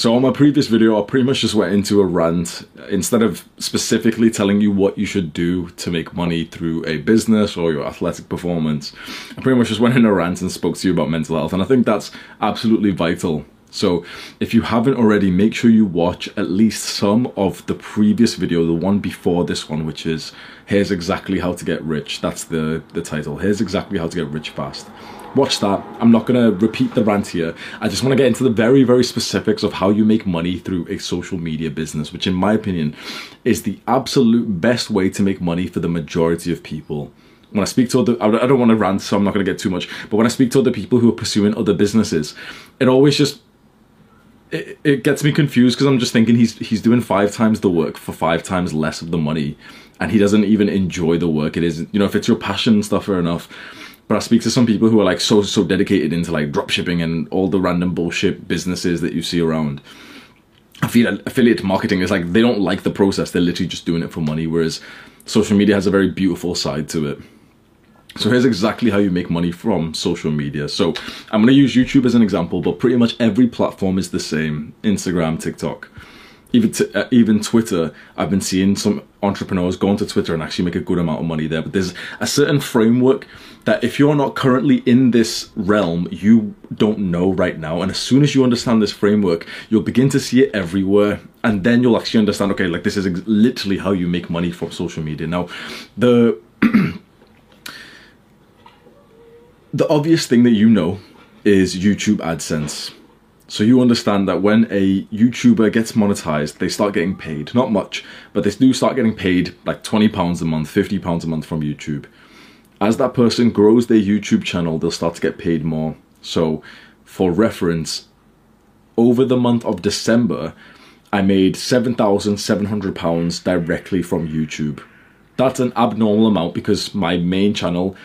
So on my previous video, I pretty much just went into a rant. Instead of specifically telling you what you should do to make money through a business or your athletic performance, I pretty much just went in a rant and spoke to you about mental health. And I think that's absolutely vital. So if you haven't already, make sure you watch at least some of the previous video, the one before this one, which is Here's Exactly How to Get Rich. That's the, the title. Here's Exactly How to Get Rich Fast watch that. I'm not to repeat the rant here. I just want to get into the very, very specifics of how you make money through a social media business, which, in my opinion, is the absolute best way to make money for the majority of people. When I speak to other, I don't want to rant, so I'm not going to get too much, but when I speak to other people who are pursuing other businesses, it always just it, it gets me confused because I'm just thinking he's he's doing five times the work for five times less of the money, and he doesn't even enjoy the work. It is, you know, if it's your passion and stuff, fair enough but I speak to some people who are like so so dedicated into like drop shipping and all the random bullshit businesses that you see around. I feel affiliate marketing is like they don't like the process; they're literally just doing it for money. Whereas social media has a very beautiful side to it. So here's exactly how you make money from social media. So I'm going to use YouTube as an example, but pretty much every platform is the same: Instagram, TikTok even uh, even Twitter, I've been seeing some entrepreneurs go onto Twitter and actually make a good amount of money there. But there's a certain framework that if you're not currently in this realm, you don't know right now. And as soon as you understand this framework, you'll begin to see it everywhere, and then you'll actually understand. Okay, like this is ex- literally how you make money from social media. Now, the the obvious thing that you know is YouTube AdSense so you understand that when a YouTuber gets monetized, they start getting paid. Not much, but they do start getting paid like £20 a month, £50 a month from YouTube. As that person grows their YouTube channel, they'll start to get paid more. So, for reference, over the month of December, I made £7,700 directly from YouTube. That's an abnormal amount because my main channel,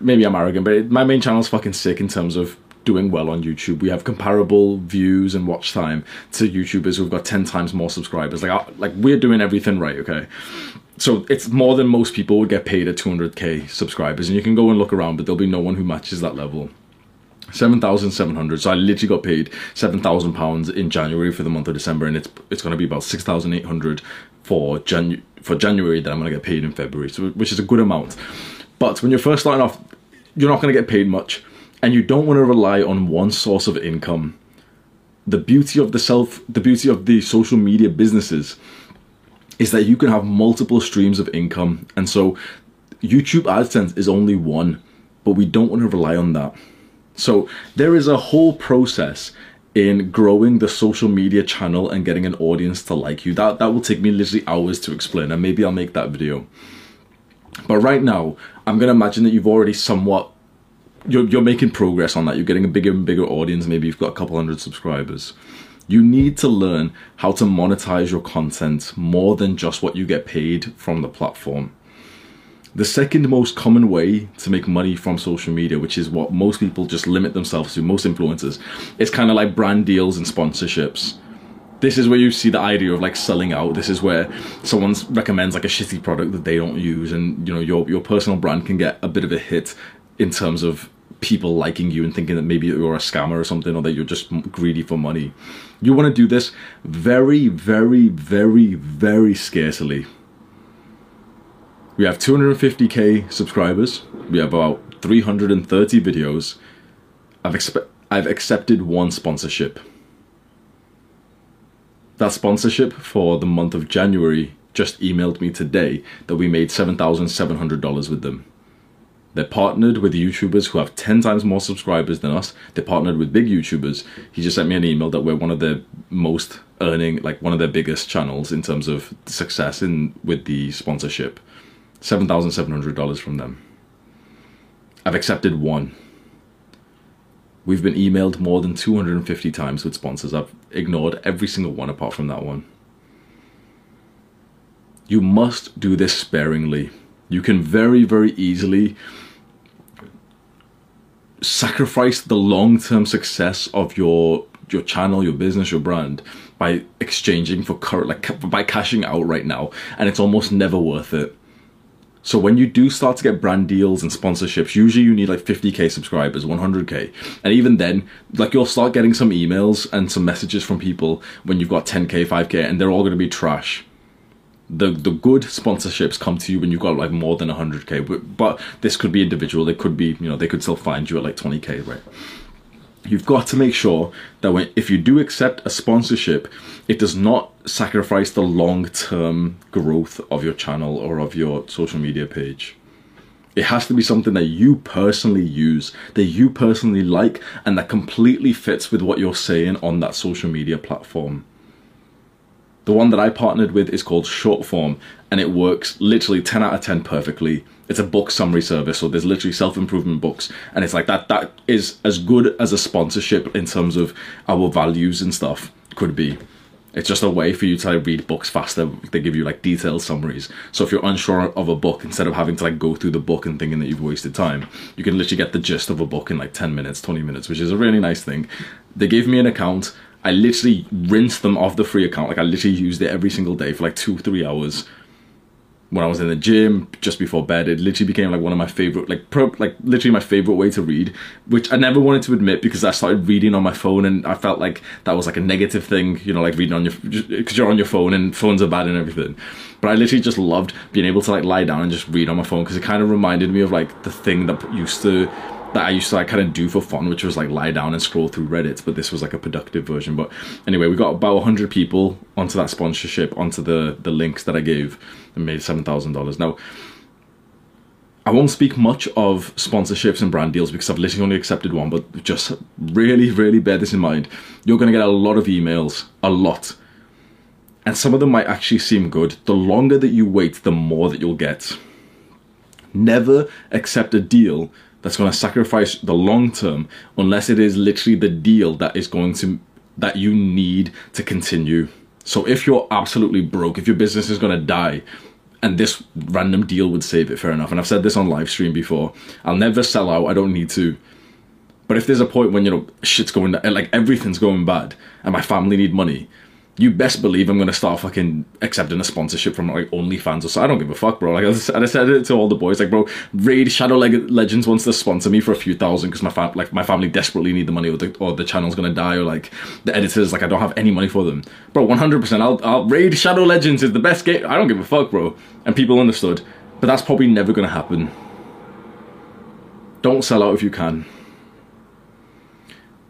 maybe I'm arrogant, but my main channel is fucking sick in terms of doing well on YouTube. We have comparable views and watch time to YouTubers who've got 10 times more subscribers. Like, uh, like we're doing everything right, okay? So it's more than most people would get paid at 200k subscribers. And you can go and look around, but there'll be no one who matches that level. 7,700. So I literally got paid 7,000 pounds in January for the month of December, and it's it's going to be about 6,800 for Janu- for January that I'm going to get paid in February. So which is a good amount. But when you're first starting off, you're not going to get paid much and you don't want to rely on one source of income. The beauty of the self, the beauty of the social media businesses is that you can have multiple streams of income. And so YouTube AdSense is only one, but we don't want to rely on that. So there is a whole process in growing the social media channel and getting an audience to like you. That that will take me literally hours to explain, and maybe I'll make that video. But right now, I'm gonna imagine that you've already somewhat you're, you're making progress on that. You're getting a bigger and bigger audience. Maybe you've got a couple hundred subscribers. You need to learn how to monetize your content more than just what you get paid from the platform. The second most common way to make money from social media, which is what most people just limit themselves to, most influencers, is kind of like brand deals and sponsorships. This is where you see the idea of like selling out. This is where someone recommends like a shitty product that they don't use, and you know your your personal brand can get a bit of a hit in terms of people liking you and thinking that maybe you're a scammer or something or that you're just greedy for money. You want to do this very, very, very, very scarcely. We have 250k subscribers. We have about 330 videos. I've expe- I've accepted one sponsorship. That sponsorship for the month of January just emailed me today that we made $7,700 with them. They're partnered with YouTubers who have 10 times more subscribers than us. They're partnered with big YouTubers. He just sent me an email that we're one of their most earning, like one of their biggest channels in terms of success in with the sponsorship. $7,700 from them. I've accepted one. We've been emailed more than 250 times with sponsors. I've ignored every single one apart from that one. You must do this sparingly you can very, very easily sacrifice the long-term success of your your channel, your business, your brand by exchanging for current, like by cashing out right now, and it's almost never worth it. So when you do start to get brand deals and sponsorships, usually you need like 50k subscribers, 100k, and even then, like you'll start getting some emails and some messages from people when you've got 10k, 5k, and they're all going to be trash. The the good sponsorships come to you when you've got like more than 100k, but, but this could be individual. They could be, you know, they could still find you at like 20k, right? you've got to make sure that when if you do accept a sponsorship it does not sacrifice the long-term growth of your channel or of your social media page it has to be something that you personally use that you personally like and that completely fits with what you're saying on that social media platform the one that I partnered with is called Shortform and it works literally 10 out of 10 perfectly. It's a book summary service, so there's literally self-improvement books and it's like that that is as good as a sponsorship in terms of our values and stuff could be. It's just a way for you to like, read books faster. They give you like detailed summaries. So if you're unsure of a book, instead of having to like go through the book and thinking that you've wasted time, you can literally get the gist of a book in like 10 minutes, 20 minutes, which is a really nice thing. They gave me an account. I literally rinsed them off the free account. Like I literally used it every single day for like two, three hours when I was in the gym just before bed. It literally became like one of my favorite, like pro, like literally my favorite way to read, which I never wanted to admit because I started reading on my phone and I felt like that was like a negative thing, you know, like reading on your because you're on your phone and phones are bad and everything. But I literally just loved being able to like lie down and just read on my phone because it kind of reminded me of like the thing that used to that I used to like kind of do for fun, which was like lie down and scroll through Reddit. But this was like a productive version. But anyway, we got about 100 people onto that sponsorship, onto the the links that I gave, and made seven thousand dollars. Now. I won't speak much of sponsorships and brand deals because I've literally only accepted one, but just really, really bear this in mind. You're going to get a lot of emails, a lot. And some of them might actually seem good. The longer that you wait, the more that you'll get. Never accept a deal that's going to sacrifice the long term unless it is literally the deal that is going to that you need to continue. So if you're absolutely broke, if your business is going to die, and this random deal would save it, fair enough. And I've said this on live stream before. I'll never sell out. I don't need to. But if there's a point when you know shit's going like everything's going bad, and my family need money, you best believe I'm gonna start fucking accepting a sponsorship from like OnlyFans or so. I don't give a fuck, bro. Like I said it to all the boys, like, bro, Raid Shadow Leg- Legends wants to sponsor me for a few thousand because my fam- like my family desperately need the money, or the or the channel's gonna die, or like the editors, like I don't have any money for them, bro. 100. percent I'll I'll Raid Shadow Legends is the best game. I don't give a fuck, bro. And people understood, but that's probably never gonna happen. Don't sell out if you can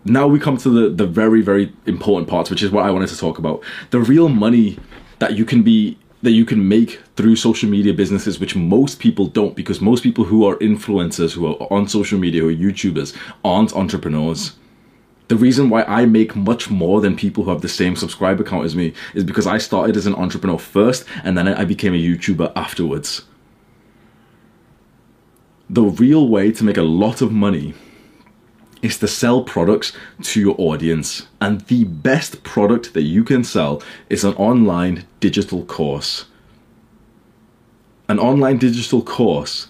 now we come to the, the very, very important parts, which is what I wanted to talk about. The real money that you can be that you can make through social media businesses, which most people don't, because most people who are influencers, who are on social media, who are YouTubers, aren't entrepreneurs. The reason why I make much more than people who have the same subscriber count as me is because I started as an entrepreneur first and then I became a YouTuber afterwards. The real way to make a lot of money is to sell products to your audience. And the best product that you can sell is an online digital course. An online digital course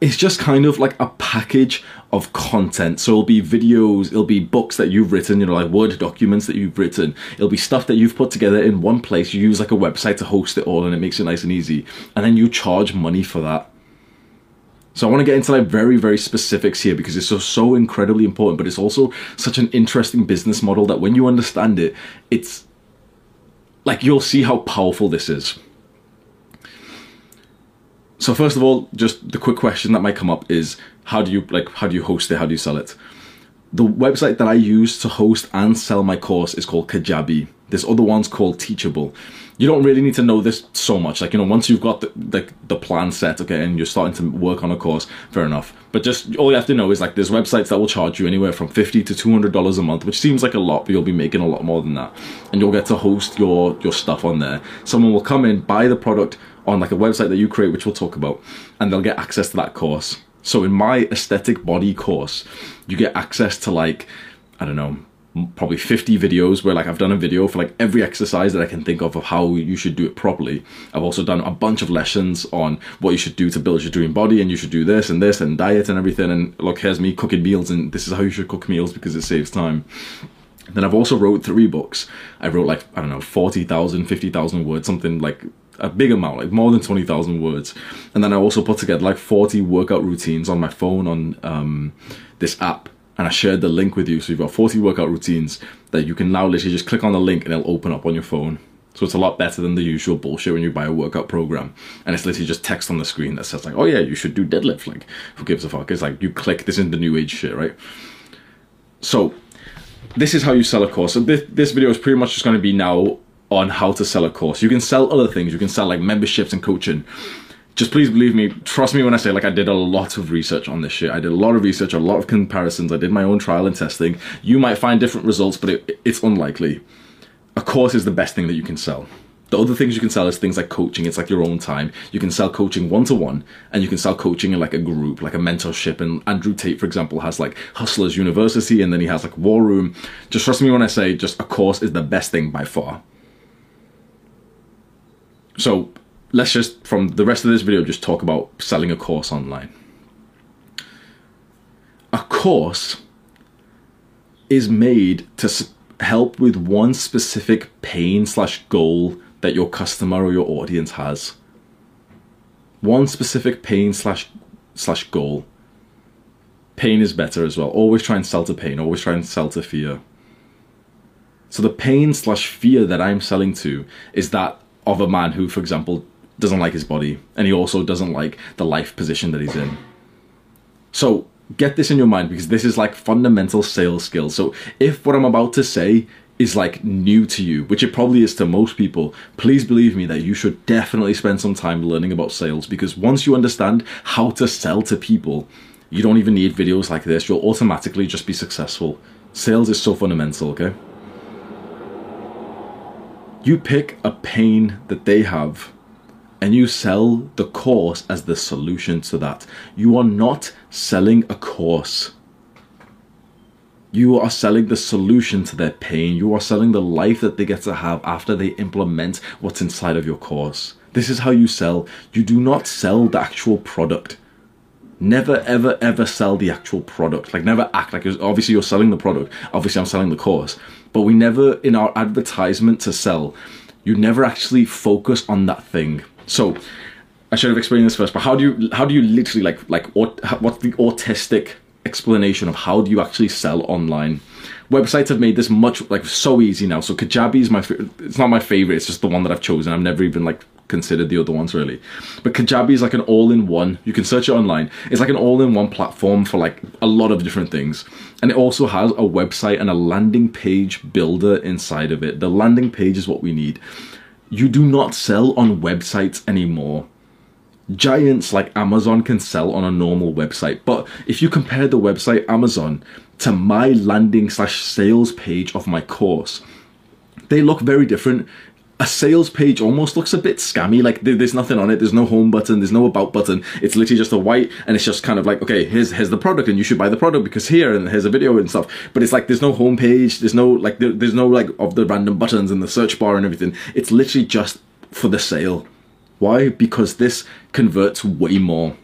is just kind of like a package of content. So it'll be videos, it'll be books that you've written, you know, like Word documents that you've written. It'll be stuff that you've put together in one place. You use like a website to host it all and it makes it nice and easy. And then you charge money for that. So I want to get into like very, very specifics here because it's so, so incredibly important, but it's also such an interesting business model that when you understand it, it's like you'll see how powerful this is. So first of all, just the quick question that might come up is how do you like how do you host it? How do you sell it? The website that I use to host and sell my course is called Kajabi. There's other ones called Teachable you don't really need to know this so much. Like you know, once you've got the, the the, plan set, okay, and you're starting to work on a course, fair enough. But just all you have to know is like there's websites that will charge you anywhere from fifty to two hundred dollars a month, which seems like a lot, but you'll be making a lot more than that, and you'll get to host your your stuff on there. Someone will come in, buy the product on like a website that you create, which we'll talk about, and they'll get access to that course. So in my aesthetic body course, you get access to like I don't know probably 50 videos where like I've done a video for like every exercise that I can think of of how you should do it properly. I've also done a bunch of lessons on what you should do to build your dream body and you should do this and this and diet and everything and look here's me cooking meals and this is how you should cook meals because it saves time. Then I've also wrote three books. I wrote like I don't know 40,000 50,000 words something like a big amount, like more than 20,000 words. And then I also put together like 40 workout routines on my phone on um, this app. And I shared the link with you. So you've got 40 workout routines that you can now literally just click on the link and it'll open up on your phone. So it's a lot better than the usual bullshit when you buy a workout program and it's literally just text on the screen that says like, oh yeah, you should do deadlift. Like, who gives a fuck? It's like you click, this is the new age shit, right? So this is how you sell a course. So this, this video is pretty much just going to be now on how to sell a course. You can sell other things. You can sell like memberships and coaching. Just please believe me, trust me when I say like I did a lot of research on this shit. I did a lot of research, a lot of comparisons. I did my own trial and testing. You might find different results, but it, it's unlikely. A course is the best thing that you can sell. The other things you can sell is things like coaching. It's like your own time. You can sell coaching one to one, and you can sell coaching in like a group, like a mentorship. And Andrew Tate, for example, has like Hustlers University, and then he has like War Room. Just trust me when I say, just a course is the best thing by far. So let's just, from the rest of this video, just talk about selling a course online. A course is made to help with one specific pain slash goal that your customer or your audience has. One specific pain slash slash goal. Pain is better as well. Always try and sell to pain. Always try and sell to fear. So the pain slash fear that I'm selling to is that of a man who, for example, doesn't like his body and he also doesn't like the life position that he's in. So get this in your mind because this is like fundamental sales skills. So if what I'm about to say is like new to you, which it probably is to most people, please believe me that you should definitely spend some time learning about sales because once you understand how to sell to people, you don't even need videos like this. You'll automatically just be successful. Sales is so fundamental, okay? You pick a pain that they have and you sell the course as the solution to that. You are not selling a course. You are selling the solution to their pain. You are selling the life that they get to have after they implement what's inside of your course. This is how you sell. You do not sell the actual product. Never, ever, ever sell the actual product. Like, never act like obviously you're selling the product. Obviously, I'm selling the course. But we never, in our advertisement to sell, you never actually focus on that thing. So, I should have explained this first. But how do you, how do you literally like, like, what, what's the autistic explanation of how do you actually sell online? Websites have made this much like so easy now. So Kajabi is my, it's not my favorite. It's just the one that I've chosen. I've never even like considered the other ones really. But Kajabi is like an all-in-one. You can search it online. It's like an all-in-one platform for like a lot of different things. And it also has a website and a landing page builder inside of it. The landing page is what we need. You do not sell on websites anymore. Giants like Amazon can sell on a normal website, but if you compare the website Amazon to my landing slash sales page of my course, they look very different a sales page almost looks a bit scammy. Like there's nothing on it. There's no home button. There's no about button. It's literally just a white, and it's just kind of like, okay, here's here's the product, and you should buy the product because here, and here's a video and stuff. But it's like there's no home page. There's no like there, there's no like of the random buttons and the search bar and everything. It's literally just for the sale. Why? Because this converts way more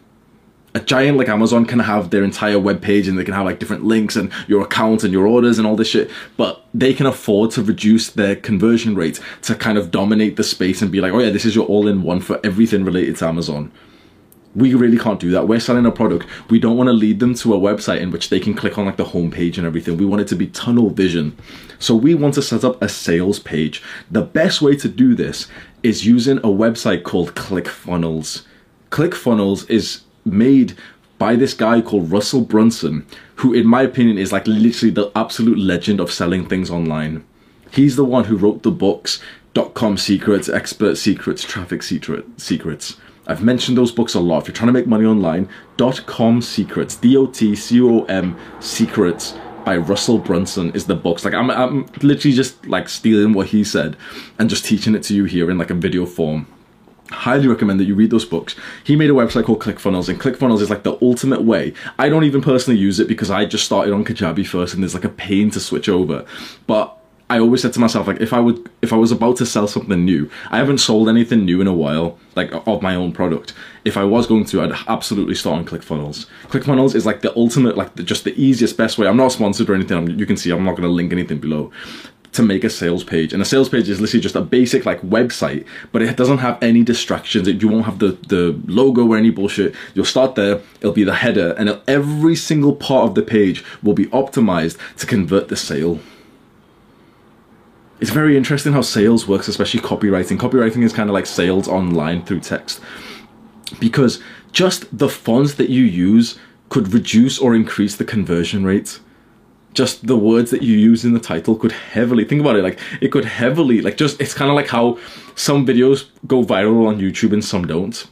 a giant like Amazon can have their entire web page and they can have like different links and your account and your orders and all this shit, but they can afford to reduce their conversion rate to kind of dominate the space and be like, oh yeah, this is your all-in-one for everything related to Amazon. We really can't do that. We're selling a product. We don't want to lead them to a website in which they can click on like the homepage and everything. We want it to be tunnel vision. So we want to set up a sales page. The best way to do this is using a website called ClickFunnels. ClickFunnels is made by this guy called Russell Brunson, who, in my opinion, is like literally the absolute legend of selling things online. He's the one who wrote the books Dot com Secrets, Expert Secrets, Traffic Secret, Secrets. I've mentioned those books a lot. If you're trying to make money online, Dot com Secrets, D O T C O M Secrets by Russell Brunson is the books. Like I'm, I'm literally just like stealing what he said and just teaching it to you here in like a video form highly recommend that you read those books. He made a website called ClickFunnels, and ClickFunnels is like the ultimate way. I don't even personally use it because I just started on Kajabi first, and there's like a pain to switch over. But I always said to myself, like, if I would, if I was about to sell something new, I haven't sold anything new in a while, like of my own product. If I was going to, I'd absolutely start on ClickFunnels. ClickFunnels is like the ultimate, like the, just the easiest, best way. I'm not sponsored or anything. I'm, you can see I'm not going to link anything below. To make a sales page and a sales page is literally just a basic like website but it doesn't have any distractions. You won't have the the logo or any bullshit. You'll start there it'll be the header and every single part of the page will be optimized to convert the sale. It's very interesting how sales works especially copywriting. Copywriting is kind of like sales online through text. Because just the fonts that you use could reduce or increase the conversion rate just the words that you use in the title could heavily think about it like it could heavily like just it's kind of like how some videos go viral on youtube and some don't.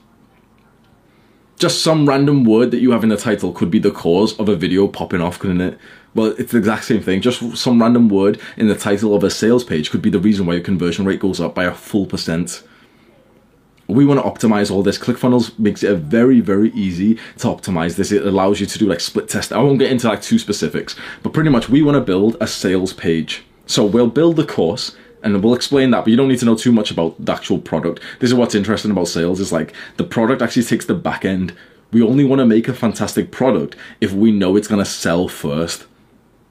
Just some random word that you have in the title could be the cause of a video popping off couldn't it? Well it's the exact same thing just some random word in the title of a sales page could be the reason why your conversion rate goes up by a full percent we want to optimize all this. ClickFunnels makes it very, very easy to optimize this. It allows you to do like split test. I won't get into like two specifics, but pretty much we want to build a sales page. So we'll build the course and we'll explain that, but you don't need to know too much about the actual product. This is what's interesting about sales is like the product actually takes the back end. We only want to make a fantastic product if we know it's going to sell first.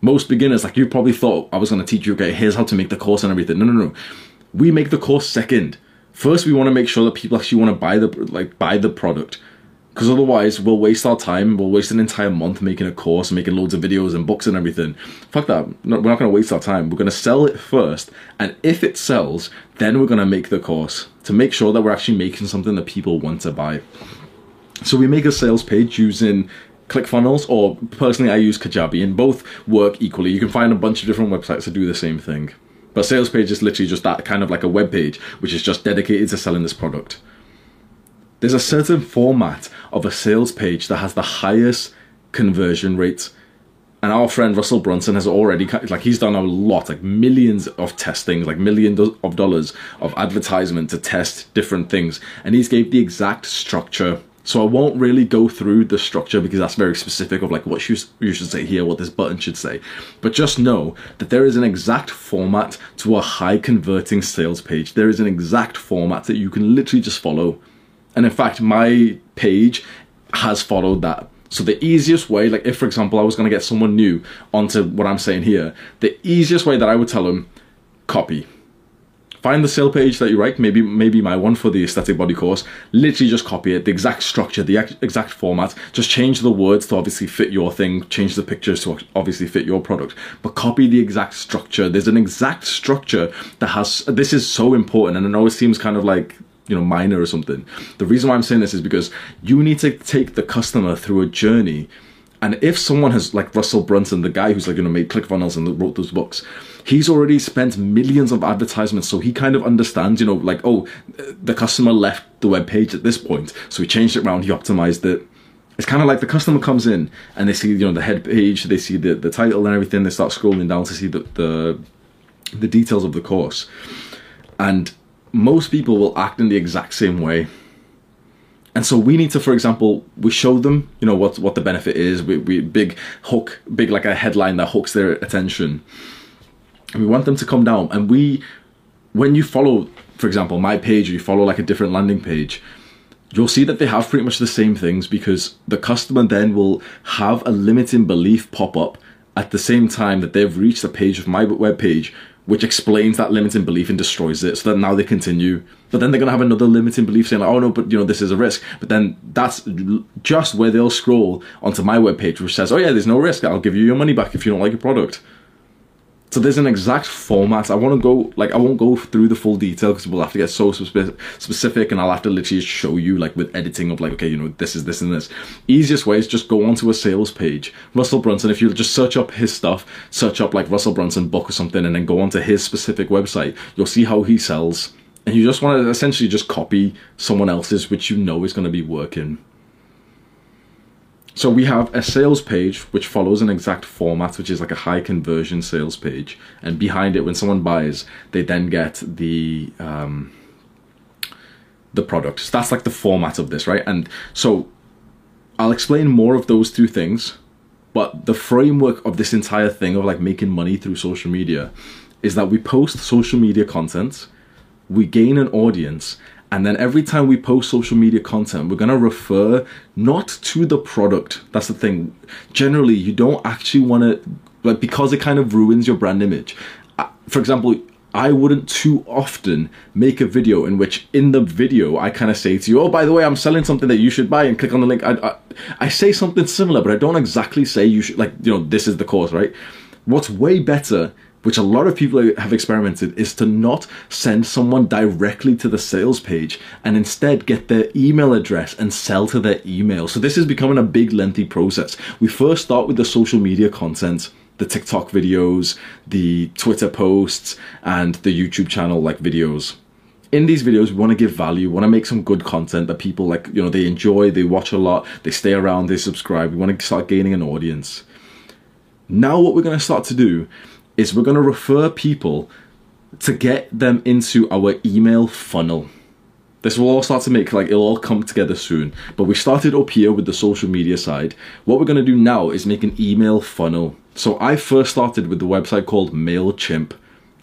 Most beginners, like you probably thought I was going to teach you, okay, here's how to make the course and everything. No, no, no. We make the course second First, we want to make sure that people actually want to buy the like buy the product, because otherwise we'll waste our time. We'll waste an entire month making a course, making loads of videos and books and everything. Fuck that. No, we're not going to waste our time. We're going to sell it first, and if it sells, then we're going to make the course to make sure that we're actually making something that people want to buy. So we make a sales page using ClickFunnels, or personally, I use Kajabi, and both work equally. You can find a bunch of different websites that do the same thing. But sales page is literally just that kind of like a web page, which is just dedicated to selling this product. There's a certain format of a sales page that has the highest conversion rate. And our friend Russell Brunson has already, like, he's done a lot, like millions of testings, like millions of dollars of advertisement to test different things. And he's gave the exact structure so I won't really go through the structure because that's very specific of like what you, you should say here, what this button should say. But just know that there is an exact format to a high converting sales page. There is an exact format that you can literally just follow. And in fact, my page has followed that. So the easiest way, like if for example I was going to get someone new onto what I'm saying here, the easiest way that I would tell them, copy find the sale page that you like, maybe maybe my one for the aesthetic body course, literally just copy it, the exact structure, the exact format, just change the words to obviously fit your thing, change the pictures to obviously fit your product, but copy the exact structure. There's an exact structure that has, this is so important, and I know it seems kind of like you know minor or something. The reason why i'm saying this is because you need to take the customer through a journey. And if someone has like russell brunson the guy who's like you know made clickfunnels and wrote those books he's already spent millions of advertisements so he kind of understands you know like oh the customer left the web page at this point so he changed it around he optimized it. It's kind of like the customer comes in and they see you know the head page they see the, the title and everything they start scrolling down to see the, the the details of the course. And most people will act in the exact same way. And so we need to for example we show them you know what what the benefit is. We, we big hook big like a headline that hooks their attention we want them to come down. And we when you follow for example my page or you follow like a different landing page you'll see that they have pretty much the same things because the customer then will have a limiting belief pop up at the same time that they've reached a page of my web page which explains that limiting belief and destroys it so that now they continue. But then they're going to have another limiting belief saying like oh no but you know this is a risk. But then that's just where they'll scroll onto my web page which says oh yeah there's no risk. I'll give you your money back if you don't like a product so there's an exact format. I want to go like I won't go through the full detail because we'll have to get so spe- specific, and I'll have to literally show you like with editing of like okay, you know this is this and this. Easiest way is just go onto a sales page. Russell Brunson. If you just search up his stuff, search up like Russell Brunson book or something, and then go onto his specific website, you'll see how he sells. And you just want to essentially just copy someone else's, which you know is going to be working. So we have a sales page which follows an exact format, which is like a high conversion sales page, and behind it, when someone buys, they then get the um, the product. So that's like the format of this, right? And so I'll explain more of those two things, but the framework of this entire thing of like making money through social media is that we post social media content, we gain an audience, and then every time we post social media content, we're to refer not to the product. That's the thing. Generally, you don't actually want to, like, because it kind of ruins your brand image. Uh, for example, I wouldn't too often make a video in which, in the video, I kind of say to you, "Oh, by the way, I'm selling something that you should buy," and click on the link. I, I, I say something similar, but I don't exactly say you should like, you know, this is the course, right? What's way better, which a lot of people have experimented, is to not send someone directly to the sales page and instead get their email address and sell to their email. So this is becoming a big, lengthy process. We first start with the social media content the TikTok videos, the Twitter posts, and the YouTube channel like videos. In these videos, we want to give value, want to make some good content that people like, you know, they enjoy, they watch a lot, they stay around, they subscribe. We want to start gaining an audience. Now, what we're going to start to do is we're going to refer people to get them into our email funnel. This will all start to make like it'll all come together soon. But we started up here with the social media side. What we're going to do now is make an email funnel. So I first started with the website called MailChimp.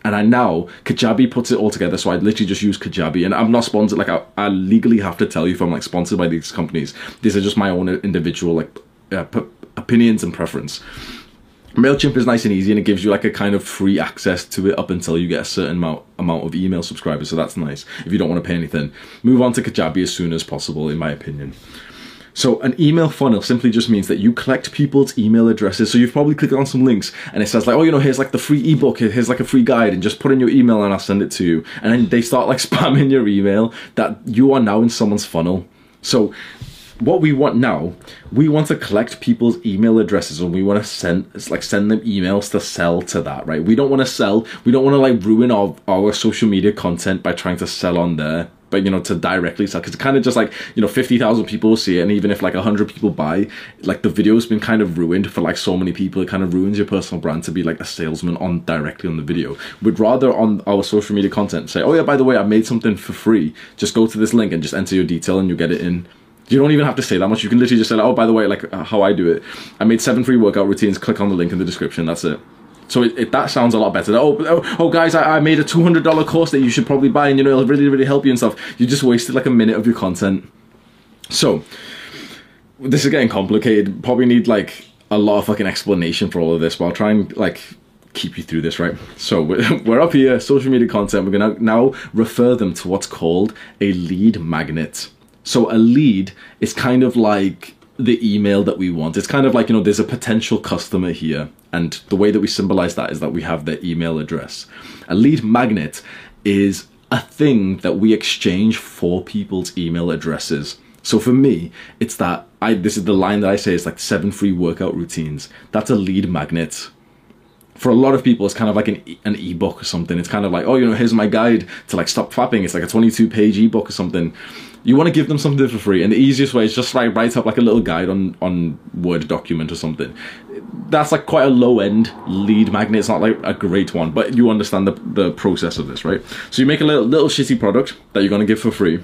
And I now, Kajabi puts it all together, so I literally just use Kajabi. And I'm not sponsored, like, I, I legally have to tell you if I'm, like, sponsored by these companies. These are just my own individual, like, uh, p- opinions and preference. MailChimp is nice and easy and it gives you like a kind of free access to it up until you get a certain amount amount of email subscribers, so that's nice if you don't want to pay anything. Move on to Kajabi as soon as possible, in my opinion. So an email funnel simply just means that you collect people's email addresses. So you've probably clicked on some links and it says like, oh, you know, here's like the free ebook, here's like a free guide, and just put in your email and I'll send it to you. And then they start like spamming your email that you are now in someone's funnel. So what we want now, we want to collect people's email addresses and we want to send like send them emails to sell to that, right? We don't want to sell, we don't want to like ruin our, our social media content by trying to sell on there but you know to directly sell because it's kind of just like you know 50,000 people see it and even if like 100 people buy like the video's been kind of ruined for like so many people it kind of ruins your personal brand to be like a salesman on directly on the video we'd rather on our social media content say oh yeah by the way I made something for free just go to this link and just enter your detail and you get it in you don't even have to say that much. You can literally just say, like, oh, by the way, like uh, how I do it. I made seven free workout routines. Click on the link in the description. That's it. So it, it, that sounds a lot better. Oh, oh, oh guys, I, I, made a two hundred dollar course that you should probably buy, and you know it'll really, really help you and stuff. You just wasted like a minute of your content. So this is getting complicated. Probably need like a lot of fucking explanation for all of this, but I'll try and like keep you through this, right? So we're up here, social media content. We're gonna now refer them to what's called a lead magnet. So a lead is kind of like the email that we want. It's kind of like, you know, there's a potential customer here. And the way that we symbolize that is that we have their email address. A lead magnet is a thing that we exchange for people's email addresses. So for me, it's that I this is the line that I say is like seven free workout routines. That's a lead magnet for a lot of people, it's kind of like an, an ebook or something. It's kind of like, oh, you know, here's my guide to like stop fapping. It's like a 22 page ebook or something. You want to give them something for free, and the easiest way is just like write up like a little guide on on Word document or something. That's like quite a low end lead magnet. It's not like a great one, but you understand the the process of this, right? So you make a little little shitty product that you're gonna give for free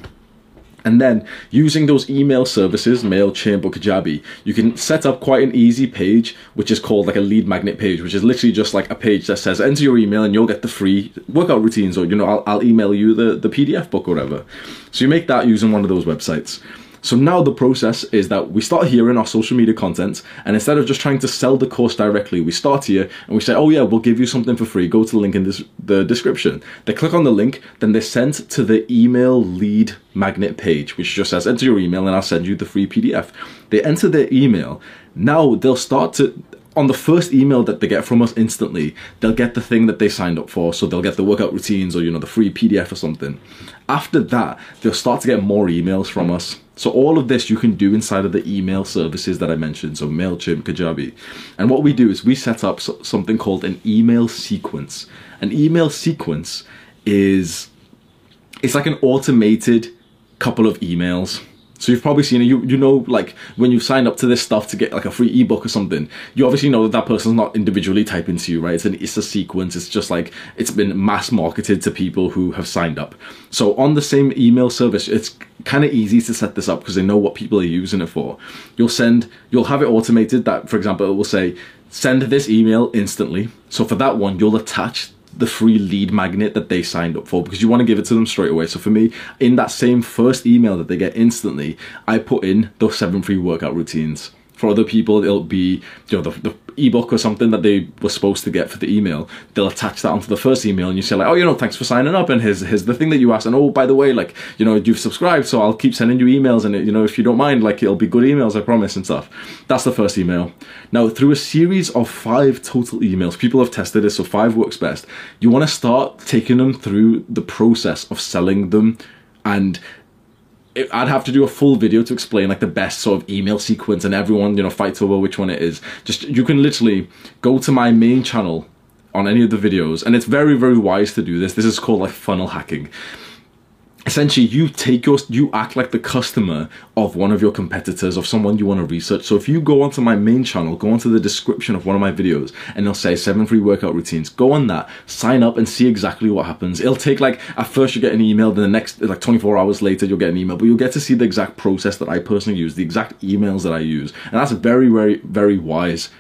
and then using those email services, MailChimp or Kajabi, you can set up quite an easy page, which is called like a lead magnet page, which is literally just like a page that says enter your email and you'll get the free workout routines, or you know, I'll, I'll email you the, the PDF book or whatever. So you make that using one of those websites. So now the process is that we start here in our social media content, and instead of just trying to sell the course directly, we start here and we say, oh yeah, we'll give you something for free. Go to the link in this, the description. They click on the link, then they're sent to the email lead magnet page, which just says enter your email and I'll send you the free PDF. They enter their email. Now they'll start to on the first email that they get from us instantly, they'll get the thing that they signed up for. So they'll get the workout routines or, you know, the free PDF or something. After that, they'll start to get more emails from us. So all of this you can do inside of the email services that I mentioned, so MailChimp, Kajabi. And what we do is we set up something called an email sequence. An email sequence is, it's like an automated couple of emails so you've probably seen it. You you know like when you sign up to this stuff to get like a free ebook or something. You obviously know that that person's not individually typing to you, right? It's an it's a sequence. It's just like it's been mass marketed to people who have signed up. So on the same email service, it's kind of easy to set this up because they know what people are using it for. You'll send you'll have it automated that for example it will say send this email instantly. So for that one, you'll attach the free lead magnet that they signed up for because you want to give it to them straight away. So for me, in that same first email that they get instantly, I put in those seven free workout routines. For other people, it'll be you know the, the ebook or something that they were supposed to get for the email. They'll attach that onto the first email, and you say like, oh, you know, thanks for signing up, and here's here's the thing that you asked, and oh, by the way, like you know, you've subscribed, so I'll keep sending you emails, and you know, if you don't mind, like it'll be good emails, I promise, and stuff. That's the first email. Now, through a series of five total emails, people have tested this, so five works best. You want to start taking them through the process of selling them and I'd have to do a full video to explain like the best sort of email sequence and everyone, you know, fights over which one it is. Just, you can literally go to my main channel on any of the videos and it's very, very wise to do this. This is called like funnel hacking essentially you take your you act like the customer of one of your competitors of someone you want to research so if you go onto my main channel go onto the description of one of my videos and they'll say seven free workout routines go on that sign up and see exactly what happens it'll take like at first you get an email then the next like 24 hours later you'll get an email but you'll get to see the exact process that i personally use the exact emails that i use and that's very very very wise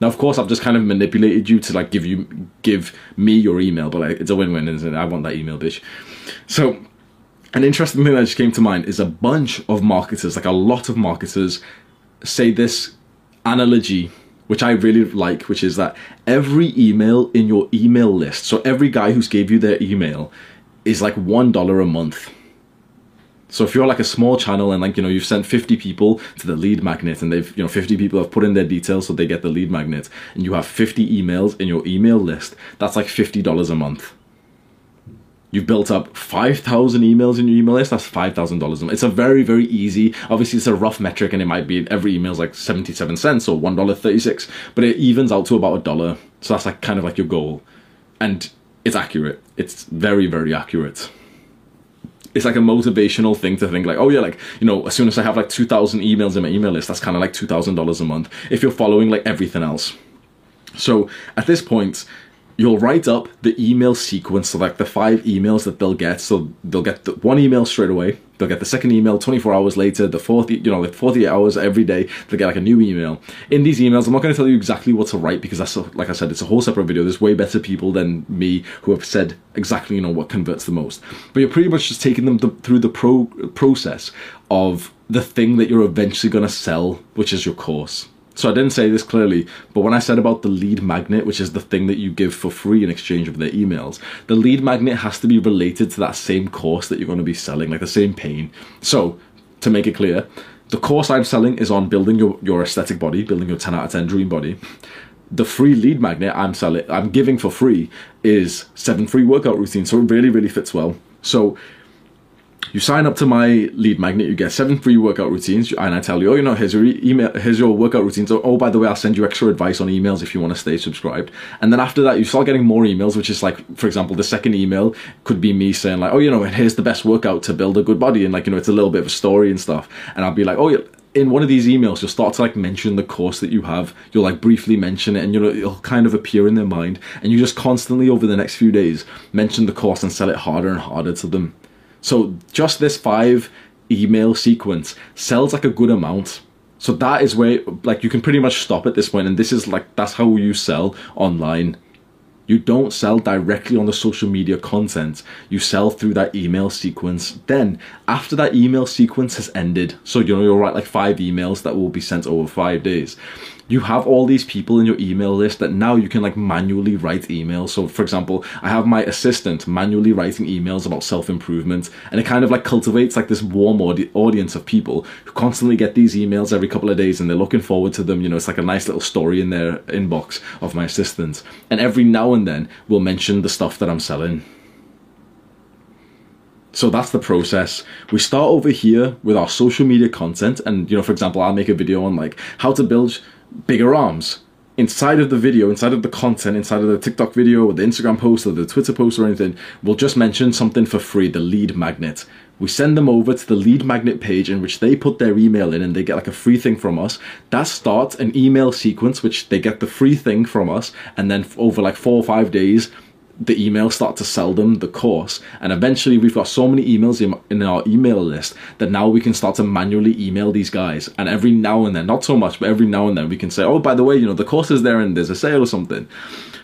now, of course, I've just kind of manipulated you to like give you give me your email, but like it's a win-win, isn't it? I want that email, bitch. So an interesting thing that just came to mind is a bunch of marketers, like a lot of marketers, say this analogy, which I really like, which is that every email in your email list, so every guy who's gave you their email, is like one dollar a month. So if you're like a small channel and like you know you've sent 50 people to the lead magnet and they've you know 50 people have put in their details so they get the lead magnet and you have 50 emails in your email list, that's like $50 a month. You've built up 5,000 emails in your email list. That's $5,000. It's a very, very easy, obviously it's a rough metric and it might be every email is like 77 cents or $1.36, but it evens out to about a dollar. So that's like kind of like your goal. And it's accurate. It's very, very accurate. It's like a motivational thing to think like, oh yeah, like, you know, as soon as I have like 2,000 emails in my email list, that's kind of like $2,000 a month if you're following like everything else. So at this point, you'll write up the email sequence, like the five emails that they'll get. So they'll get the one email straight away. They'll get the second email 24 hours later, the fourth, you know, like 48 hours every day, they'll get like a new email. In these emails, I'm not going to tell you exactly what to write because that's, a, like I said, it's a whole separate video. There's way better people than me who have said exactly, you know, what converts the most. But you're pretty much just taking them through the pro process of the thing that you're eventually going to sell, which is your course. So I didn't say this clearly, but when I said about the lead magnet, which is the thing that you give for free in exchange of their emails, the lead magnet has to be related to that same course that you're going to be selling, like the same pain. So to make it clear, the course I'm selling is on building your, your aesthetic body, building your 10 out of 10 dream body. The free lead magnet I'm selling, I'm giving for free is seven free workout routines. So it really, really fits well. So you sign up to my lead magnet, you get seven free workout routines, and I tell you, oh, you know, here's your email, here's your workout routines. Oh, oh, by the way, I'll send you extra advice on emails if you want to stay subscribed. And then after that, you start getting more emails, which is like, for example, the second email could be me saying like, oh, you know, here's the best workout to build a good body, and like, you know, it's a little bit of a story and stuff. And I'll be like, oh, yeah in one of these emails, you'll start to like mention the course that you have. You'll like briefly mention it, and you'll it'll kind of appear in their mind. And you just constantly over the next few days mention the course and sell it harder and harder to them. So just this five email sequence sells like a good amount. So that is where like you can pretty much stop at this point and this is like that's how you sell online. You don't sell directly on the social media content. You sell through that email sequence. Then, after that email sequence has ended, so you know you'll write like five emails that will be sent over five days you have all these people in your email list that now you can like manually write emails. So for example, I have my assistant manually writing emails about self-improvement and it kind of like cultivates like this warm audi- audience of people who constantly get these emails every couple of days and they're looking forward to them. You know, it's like a nice little story in their inbox of my assistant. And every now and then we'll mention the stuff that I'm selling. So that's the process. We start over here with our social media content, and you know, for example, I'll make a video on like how to build bigger arms inside of the video, inside of the content, inside of the TikTok video or the Instagram post or the Twitter post or anything, we'll just mention something for free, the lead magnet. We send them over to the lead magnet page in which they put their email in and they get like a free thing from us. That starts an email sequence which they get the free thing from us and then over like four or five days the emails start to sell them the course. And eventually we've got so many emails in, in, our email list that now we can start to manually email these guys. And every now and then not so much but every now and then we can say oh by the way you know the course is there and there's a sale or something.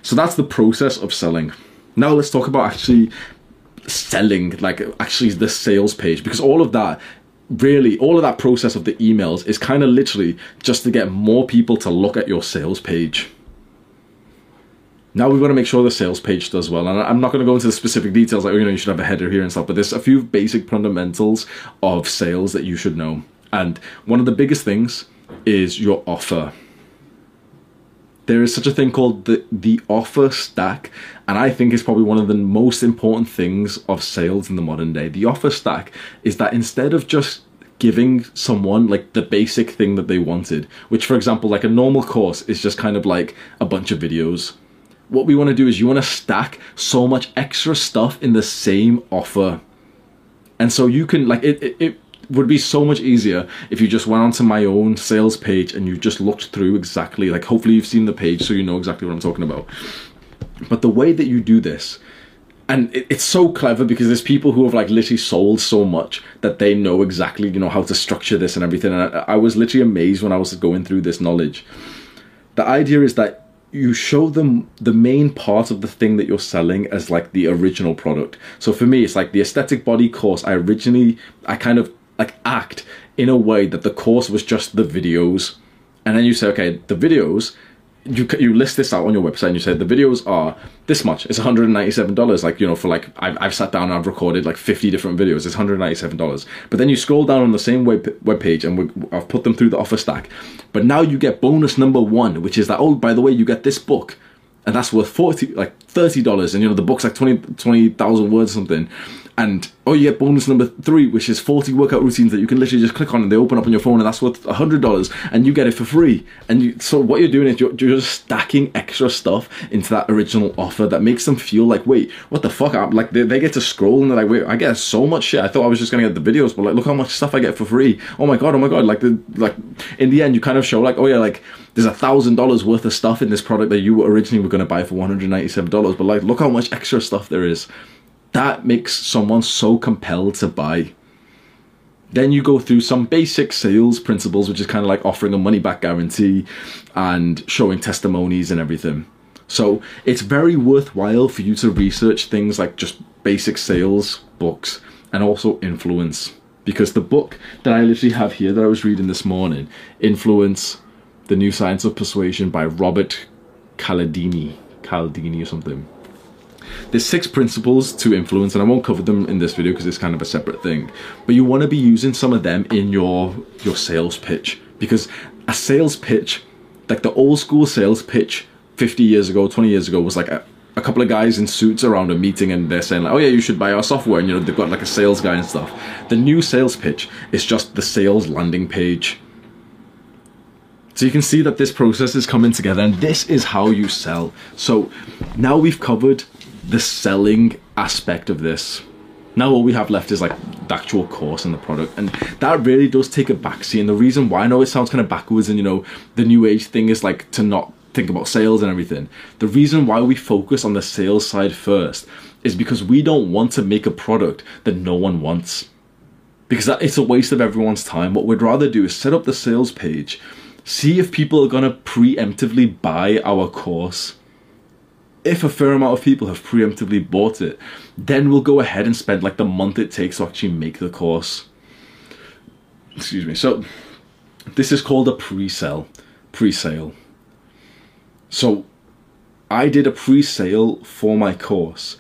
So that's the process of selling. Now let's talk about actually selling like actually the sales page because all of that really all of that process of the emails is kind of literally just to get more people to look at your sales page. Now we want to make sure the sales page does well, and I'm not going to go into the specific details like oh, you know you should have a header here and stuff, but there's a few basic fundamentals of sales that you should know. And one of the biggest things is your offer. There is such a thing called the the offer stack, and I think it's probably one of the most important things of sales in the modern day. The offer stack is that instead of just giving someone like the basic thing that they wanted, which for example, like a normal course is just kind of like a bunch of videos. What we want to do is you want to stack so much extra stuff in the same offer. And so you can like it, it, it would be so much easier if you just went onto my own sales page and you just looked through exactly like hopefully you've seen the page so you know exactly what I'm talking about. But the way that you do this and it, it's so clever because there's people who have like literally sold so much that they know exactly you know how to structure this and everything and I, I was literally amazed when I was going through this knowledge. The idea is that you show them the main part of the thing that you're selling as like the original product. So for me, it's like the aesthetic body course. I originally, I kind of like act in a way that the course was just the videos, and then you say, okay, the videos. You, you list this out on your website and you say the videos are this much. It's $197 like you know for like I've, I've sat down and I've recorded like 50 different videos. It's $197 but then you scroll down on the same web, web page and we, I've put them through the offer stack. But now you get bonus number one which is that oh by the way you get this book. And that's worth 40 like $30 and you know the book's like 20 20,000 words or something and oh you get bonus number three which is 40 workout routines that you can literally just click on and they open up on your phone and that's worth $100 and you get it for free. And you, so what you're doing is you're, you're, just stacking extra stuff into that original offer that makes them feel like wait what the fuck? I'm like they, they get to scroll and they're like wait I get so much shit. I thought I was just gonna get the videos but like look how much stuff I get for free. Oh my god oh my god. Like the like in the end you kind of show like oh yeah like there's a thousand dollars worth of stuff in this product that you originally were to buy for $197 but like look how much extra stuff there is that makes someone so compelled to buy. Then you go through some basic sales principles, which is kind of like offering a money back guarantee and showing testimonies and everything. So it's very worthwhile for you to research things like just basic sales books and also influence. Because the book that I literally have here that I was reading this morning, Influence, The New Science of Persuasion by Robert Cialdini, Cialdini or something there's six principles to influence, and I won't cover them in this video because it's kind of a separate thing. But you want to be using some of them in your your sales pitch because a sales pitch, like the old school sales pitch, 50 years ago, 20 years ago, was like a, a couple of guys in suits around a meeting and they're saying like, oh yeah, you should buy our software, and you know they've got like a sales guy and stuff. The new sales pitch is just the sales landing page. So you can see that this process is coming together and this is how you sell. So now we've covered the selling aspect of this. Now all we have left is like the actual course and the product, and that really does take a backseat. And the reason why I know it sounds kind of backwards, and you know the new age thing is like to not think about sales and everything. The reason why we focus on the sales side first is because we don't want to make a product that no one wants. Because that, it's a waste of everyone's time. What we'd rather do is set up the sales page, see if people are gonna preemptively buy our course if a fair amount of people have preemptively bought it, then we'll go ahead and spend like the month it takes to actually make the course. Excuse me. So this is called a pre-sale. Pre-sale. So I did a pre-sale for my course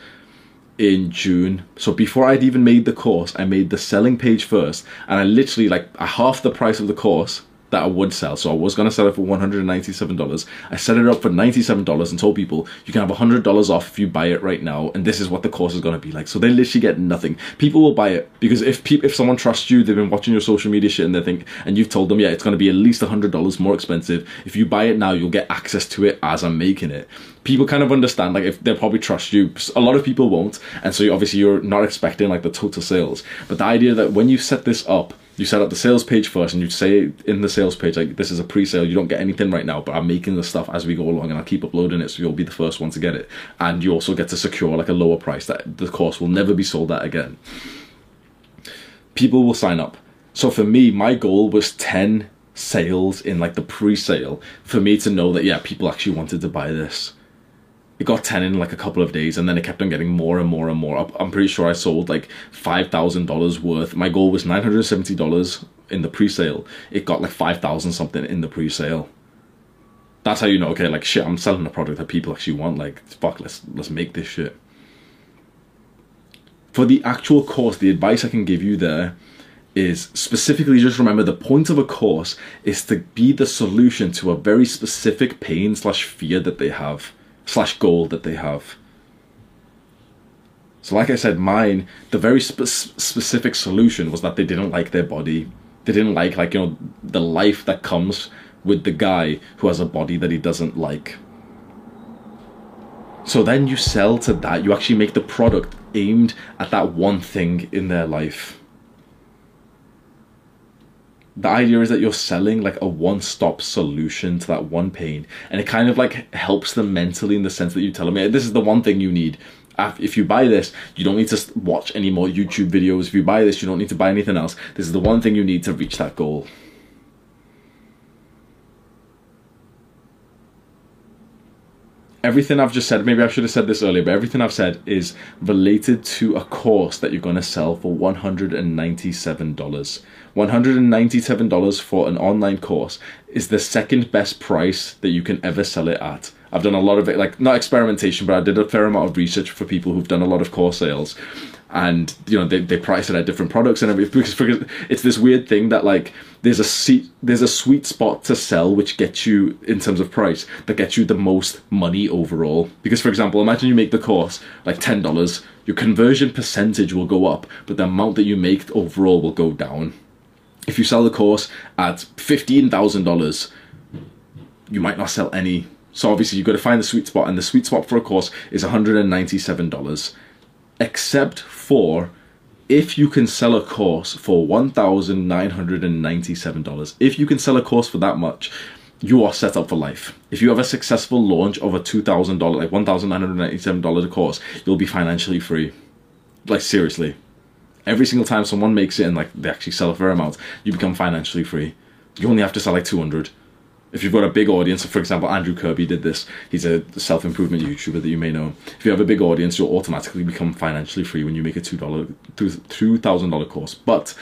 in June. So before I'd even made the course, I made the selling page first, and I literally like half the price of the course that I would sell. So I was going to sell it for $197. I set it up for $97 and told people you can have $100 off if you buy it right now. And this is what the course is going to be like. So they literally get nothing. People will buy it because if pe- if someone trusts you, they've been watching your social media shit and they think, and you've told them, yeah, it's going to be at least $100 more expensive. If you buy it now, you'll get access to it as I'm making it. People kind of understand, like, if they'll probably trust you. A lot of people won't. And so you, obviously you're not expecting like the total sales. But the idea that when you set this up, you set up the sales page first and you say in the sales page like this is a pre-sale you don't get anything right now but i'm making the stuff as we go along and i'll keep uploading it so you'll be the first one to get it. And you also get to secure like a lower price that the course will never be sold at again. People will sign up. So for me my goal was 10 sales in like the pre-sale for me to know that yeah people actually wanted to buy this it got 10 in like a couple of days and then it kept on getting more and more and more. I'm pretty sure i sold like $5000 worth. My goal was $970 in the pre-sale. It got like 5000 something in the pre-sale. That's how you know okay like shit i'm selling a product that people actually want like fuck let's let's make this shit. For the actual course the advice i can give you there is specifically just remember the point of a course is to be the solution to a very specific pain slash fear that they have slash goal that they have. So, like I said, mine, the very spe- specific solution was that they didn't like their body. They didn't like, like, you know, the life that comes with the guy who has a body that he doesn't like. So then you sell to that. You actually make the product aimed at that one thing in their life the idea is that you're selling like a one-stop solution to that one pain and it kind of like helps them mentally in the sense that you tell them this is the one thing you need. If you buy this you don't need to watch any more youtube videos. If you buy this you don't need to buy anything else. This is the one thing you need to reach that goal everything I've just said, maybe I should have said this earlier, but everything I've said is related to a course that you're going to sell for $197. $197 for an online course is the second best price that you can ever sell it at. I've done a lot of it, like not experimentation, but I did a fair amount of research for people who've done a lot of course sales. And you know they, they price it at different products and everything because, it's this weird thing that like there's a seat there's a sweet spot to sell which gets you in terms of price that gets you the most money overall. Because for example, imagine you make the course like ten dollars, your conversion percentage will go up, but the amount that you make overall will go down if you sell the course at $15,000, you might not sell any. So obviously you've got to find the sweet spot, and the sweet spot for a course is $197, except for if you can sell a course for $1,997. If you can sell a course for that much, you are set up for life. If you have a successful launch of a $2,000, like $1,997 course, you'll be financially free. Like, seriously every single time someone makes it and like they actually sell a fair amount, you become financially free. You only have to sell like 200. If you've got a big audience, for example, Andrew Kirby did this. He's a self improvement YouTuber that you may know. If you have a big audience, you'll automatically become financially free when you make a two dollar, two thousand dollar course. But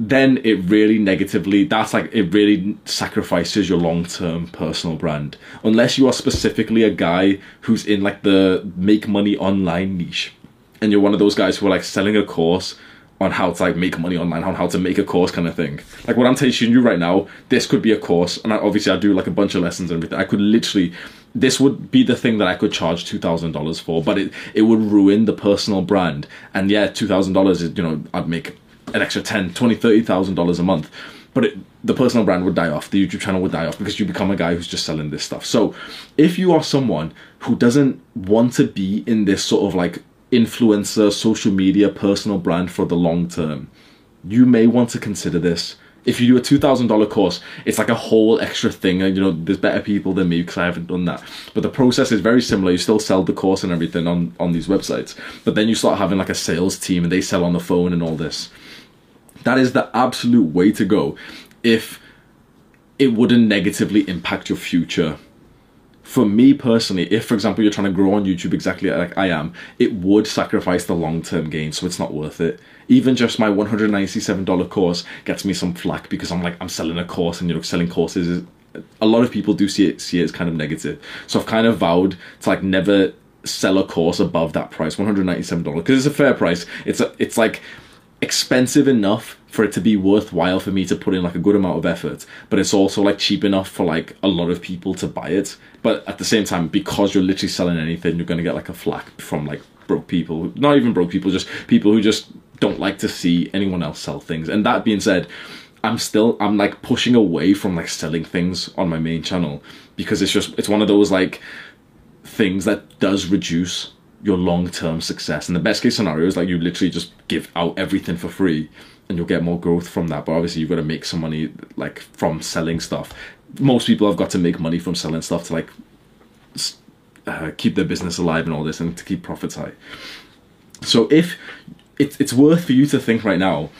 then it really negatively that's like it really sacrifices your long-term personal brand unless you are specifically a guy who's in like the make money online niche and you're one of those guys who are like selling a course on how to like make money online, on how to make a course kind of thing. Like what I'm teaching you right now, this could be a course, and I, obviously I do like a bunch of lessons and everything. I could literally, this would be the thing that I could charge two thousand dollars for, but it it would ruin the personal brand. And yeah, two thousand dollars is you know I'd make an extra ten, twenty, thirty thousand dollars a month, but it, the personal brand would die off. The YouTube channel would die off because you become a guy who's just selling this stuff. So if you are someone who doesn't want to be in this sort of like influencer, social media, personal brand for the long term, you may want to consider this. If you do a two thousand dollar course, it's like a whole extra thing, and you know there's better people than me because I haven't done that. But the process is very similar. You still sell the course and everything on on these websites, but then you start having like a sales team and they sell on the phone and all this. That is the absolute way to go. If it wouldn't negatively impact your future for me personally, if for example you're trying to grow on YouTube exactly like I am, it would sacrifice the long term gain, so it's not worth it. Even just my $197 course gets me some flack because I'm like I'm selling a course and you know selling courses is a lot of people do see it see it as kind of negative. So I've kind of vowed to like never sell a course above that price, $197, because it's a fair price. It's a it's like expensive enough for it to be worthwhile for me to put in like a good amount of effort but it's also like cheap enough for like a lot of people to buy it. But at the same time because you're literally selling anything you're going to get like a flack from like broke people not even broke people just people who just don't like to see anyone else sell things. And that being said i'm still i'm like pushing away from like selling things on my main channel because it's just it's one of those like things that does reduce your long term success. And the best case scenario is like you literally just give out everything for free and you'll get more growth from that. But obviously you've got to make some money like from selling stuff. Most people have got to make money from selling stuff to like uh, keep their business alive and all this and to keep profits high. So if it's it's worth for you to think right now,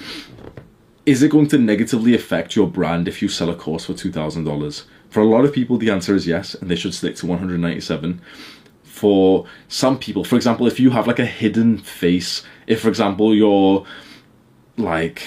is it going to negatively affect your brand if you sell a course for two thousand dollars? For a lot of people, the answer is yes, and they should stick to one hundred ninety-seven for some people. For example, if you have like a hidden face, if for example you're like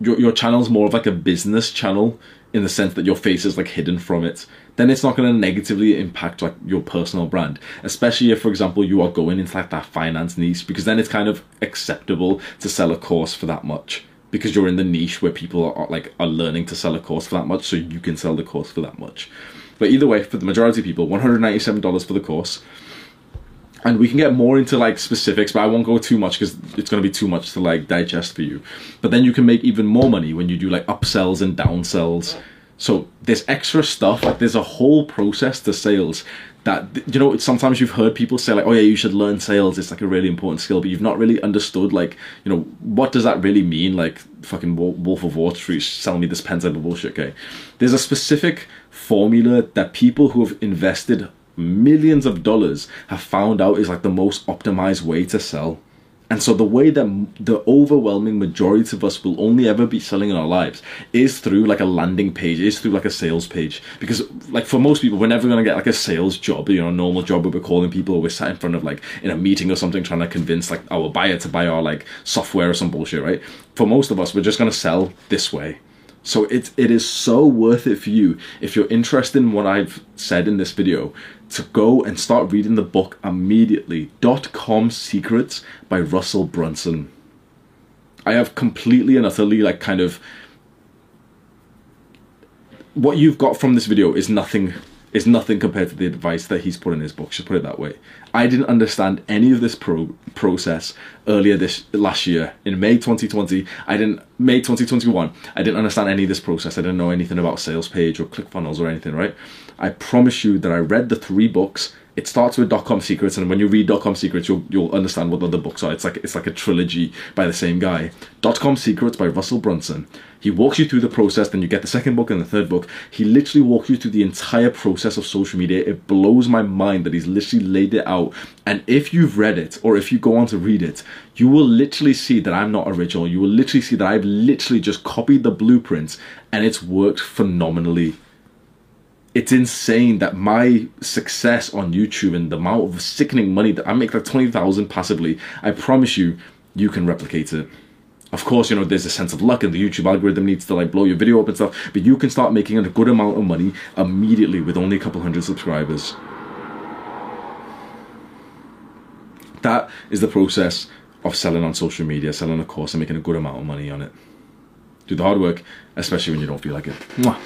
your your channel's more of like a business channel in the sense that your face is like hidden from it, then it's not going to negatively impact like your personal brand. Especially if, for example, you are going into like that finance niche, because then it's kind of acceptable to sell a course for that much because you're in the niche where people are, are like are learning to sell a course for that much, so you can sell the course for that much. But either way, for the majority of people, one hundred ninety-seven dollars for the course. And we can get more into like specifics but i won't go too much because it's going to be too much to like digest for you. But then you can make even more money when you do like upsells and downsells. So there's extra stuff like there's a whole process to sales that you know sometimes you've heard people say like oh yeah you should learn sales. It's like a really important skill but you've not really understood like you know what does that really mean? Like fucking wolf of wall street selling me this pen type of bullshit okay? There's a specific formula that people who have invested millions of dollars have found out is like the most optimized way to sell. And so the way that the overwhelming majority of us will only ever be selling in our lives is through like a landing page, is through like a sales page. Because like for most people, we're never gonna get like a sales job, you know, a normal job where we're calling people or we're sat in front of like in a meeting or something trying to convince like our buyer to buy our like software or some bullshit, right? For most of us, we're just gonna sell this way. So it, it is so worth it for you if you're interested in what I've said in this video to go and start reading the book immediately. Dot com Secrets by Russell Brunson. I have completely and utterly like kind of what you've got from this video is nothing is nothing compared to the advice that he's put in his book. Just put it that way. I didn't understand any of this pro- process earlier this last year in May 2020. I didn't May 2021. I didn't understand any of this process. I didn't know anything about sales page or ClickFunnels or anything. Right? I promise you that I read the three books it starts with dot-com secrets and when you read dot-com secrets you'll you'll understand what the other books are. It's like it's like a trilogy by the same guy. Dot-com secrets by russell brunson. He walks you through the process then you get the second book and the third book. He literally walks you through the entire process of social media. It blows my mind that he's literally laid it out. And if you've read it or if you go on to read it you will literally see that i'm not original. You will literally see that i've literally just copied the blueprints and it's worked phenomenally it's insane that my success on YouTube and the amount of sickening money that I make like 20,000 passively, I promise you, you can replicate it. Of course, you know, there's a sense of luck and the YouTube algorithm needs to like blow your video up and stuff, but you can start making a good amount of money immediately with only a couple hundred subscribers. That is the process of selling on social media, selling a course and making a good amount of money on it. Do the hard work, especially when you don't feel like it. Mwah.